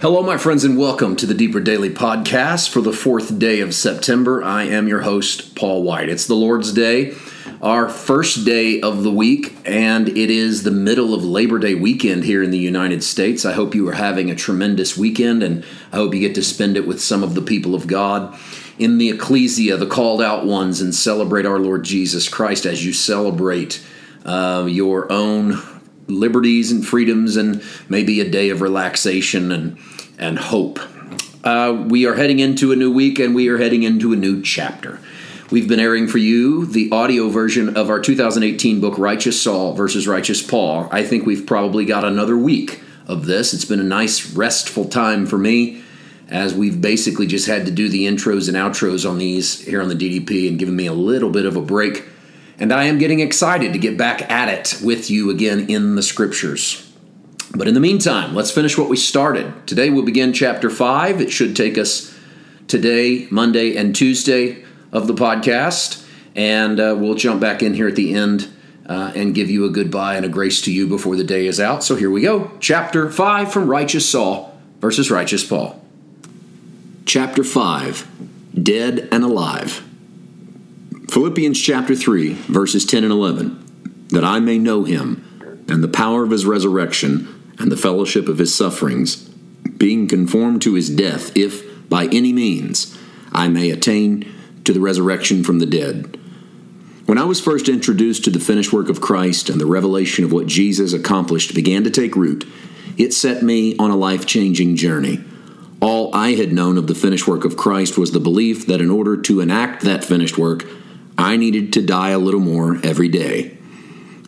Hello, my friends, and welcome to the Deeper Daily Podcast for the fourth day of September. I am your host, Paul White. It's the Lord's Day, our first day of the week, and it is the middle of Labor Day weekend here in the United States. I hope you are having a tremendous weekend, and I hope you get to spend it with some of the people of God in the ecclesia, the called out ones, and celebrate our Lord Jesus Christ as you celebrate uh, your own liberties and freedoms and maybe a day of relaxation and, and hope. Uh, we are heading into a new week and we are heading into a new chapter. We've been airing for you the audio version of our 2018 book, Righteous Saul versus Righteous Paul. I think we've probably got another week of this. It's been a nice, restful time for me as we've basically just had to do the intros and outros on these here on the DDP and given me a little bit of a break and I am getting excited to get back at it with you again in the scriptures. But in the meantime, let's finish what we started. Today we'll begin chapter 5. It should take us today, Monday, and Tuesday of the podcast. And uh, we'll jump back in here at the end uh, and give you a goodbye and a grace to you before the day is out. So here we go. Chapter 5 from Righteous Saul versus Righteous Paul. Chapter 5 Dead and Alive. Philippians chapter 3, verses 10 and 11. That I may know him, and the power of his resurrection, and the fellowship of his sufferings, being conformed to his death, if by any means I may attain to the resurrection from the dead. When I was first introduced to the finished work of Christ and the revelation of what Jesus accomplished began to take root, it set me on a life changing journey. All I had known of the finished work of Christ was the belief that in order to enact that finished work, I needed to die a little more every day.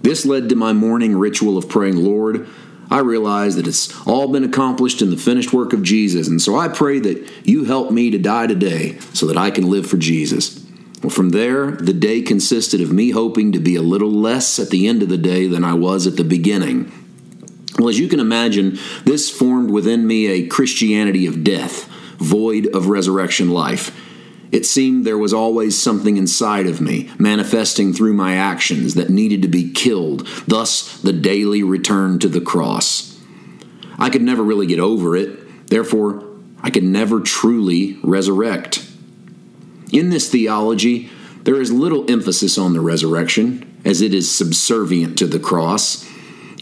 This led to my morning ritual of praying, Lord, I realize that it's all been accomplished in the finished work of Jesus, and so I pray that you help me to die today so that I can live for Jesus. Well, from there, the day consisted of me hoping to be a little less at the end of the day than I was at the beginning. Well, as you can imagine, this formed within me a Christianity of death, void of resurrection life. It seemed there was always something inside of me, manifesting through my actions, that needed to be killed, thus, the daily return to the cross. I could never really get over it, therefore, I could never truly resurrect. In this theology, there is little emphasis on the resurrection, as it is subservient to the cross.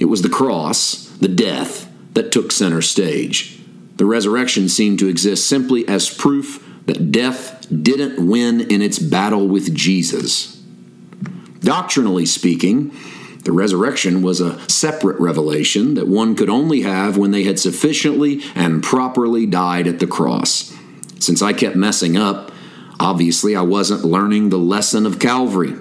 It was the cross, the death, that took center stage. The resurrection seemed to exist simply as proof that death didn't win in its battle with Jesus. Doctrinally speaking, the resurrection was a separate revelation that one could only have when they had sufficiently and properly died at the cross. Since I kept messing up, obviously I wasn't learning the lesson of Calvary.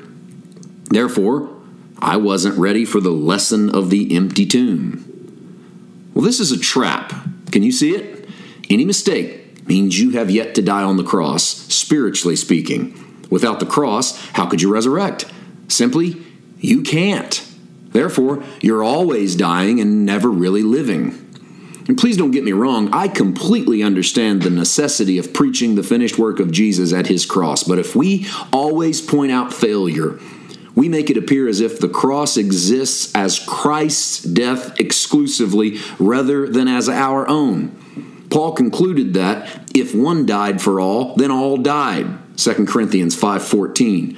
Therefore, I wasn't ready for the lesson of the empty tomb. Well, this is a trap. Can you see it? Any mistake means you have yet to die on the cross, spiritually speaking. Without the cross, how could you resurrect? Simply, you can't. Therefore, you're always dying and never really living. And please don't get me wrong, I completely understand the necessity of preaching the finished work of Jesus at his cross. But if we always point out failure, we make it appear as if the cross exists as Christ's death exclusively rather than as our own. Paul concluded that if one died for all, then all died. 2 Corinthians 5:14.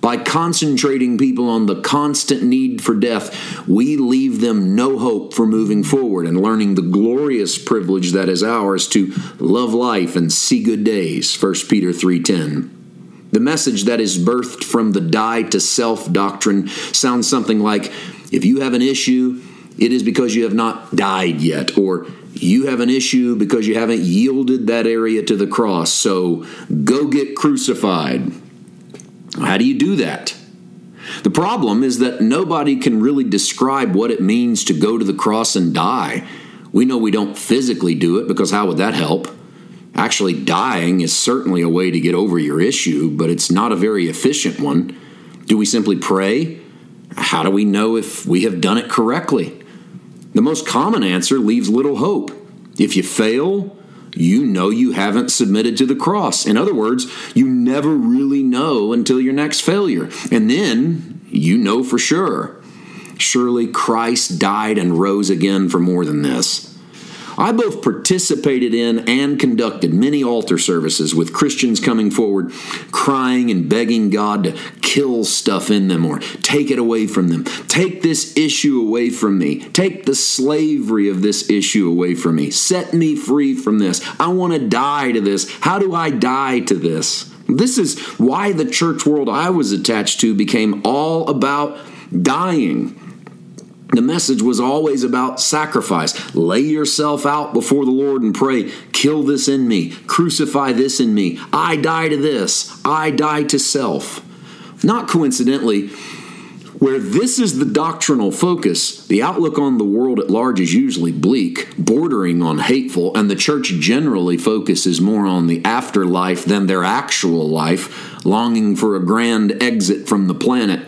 By concentrating people on the constant need for death, we leave them no hope for moving forward and learning the glorious privilege that is ours to love life and see good days. 1 Peter 3:10. The message that is birthed from the die to self doctrine sounds something like if you have an issue, it is because you have not died yet, or you have an issue because you haven't yielded that area to the cross. So go get crucified. How do you do that? The problem is that nobody can really describe what it means to go to the cross and die. We know we don't physically do it because how would that help? Actually, dying is certainly a way to get over your issue, but it's not a very efficient one. Do we simply pray? How do we know if we have done it correctly? The most common answer leaves little hope. If you fail, you know you haven't submitted to the cross. In other words, you never really know until your next failure. And then you know for sure. Surely Christ died and rose again for more than this. I both participated in and conducted many altar services with Christians coming forward, crying and begging God to kill stuff in them or take it away from them. Take this issue away from me. Take the slavery of this issue away from me. Set me free from this. I want to die to this. How do I die to this? This is why the church world I was attached to became all about dying. The message was always about sacrifice. Lay yourself out before the Lord and pray, kill this in me, crucify this in me. I die to this, I die to self. Not coincidentally, where this is the doctrinal focus, the outlook on the world at large is usually bleak, bordering on hateful, and the church generally focuses more on the afterlife than their actual life, longing for a grand exit from the planet.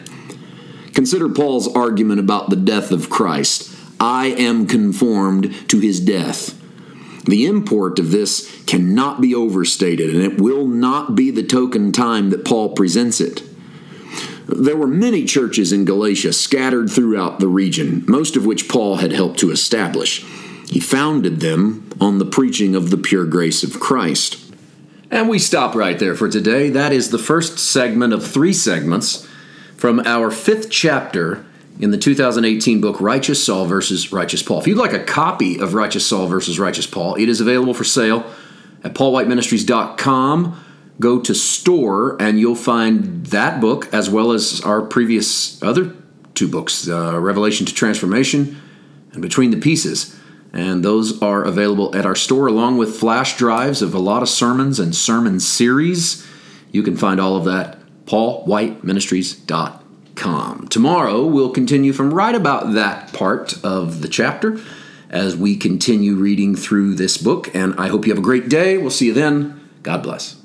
Consider Paul's argument about the death of Christ. I am conformed to his death. The import of this cannot be overstated, and it will not be the token time that Paul presents it. There were many churches in Galatia scattered throughout the region, most of which Paul had helped to establish. He founded them on the preaching of the pure grace of Christ. And we stop right there for today. That is the first segment of three segments from our fifth chapter in the 2018 book Righteous Saul versus Righteous Paul. If you'd like a copy of Righteous Saul versus Righteous Paul, it is available for sale at paulwhiteministries.com. Go to store and you'll find that book as well as our previous other two books, uh, Revelation to Transformation and Between the Pieces. And those are available at our store along with flash drives of a lot of sermons and sermon series. You can find all of that paulwhiteministries.com. Tomorrow, we'll continue from right about that part of the chapter as we continue reading through this book. And I hope you have a great day. We'll see you then. God bless.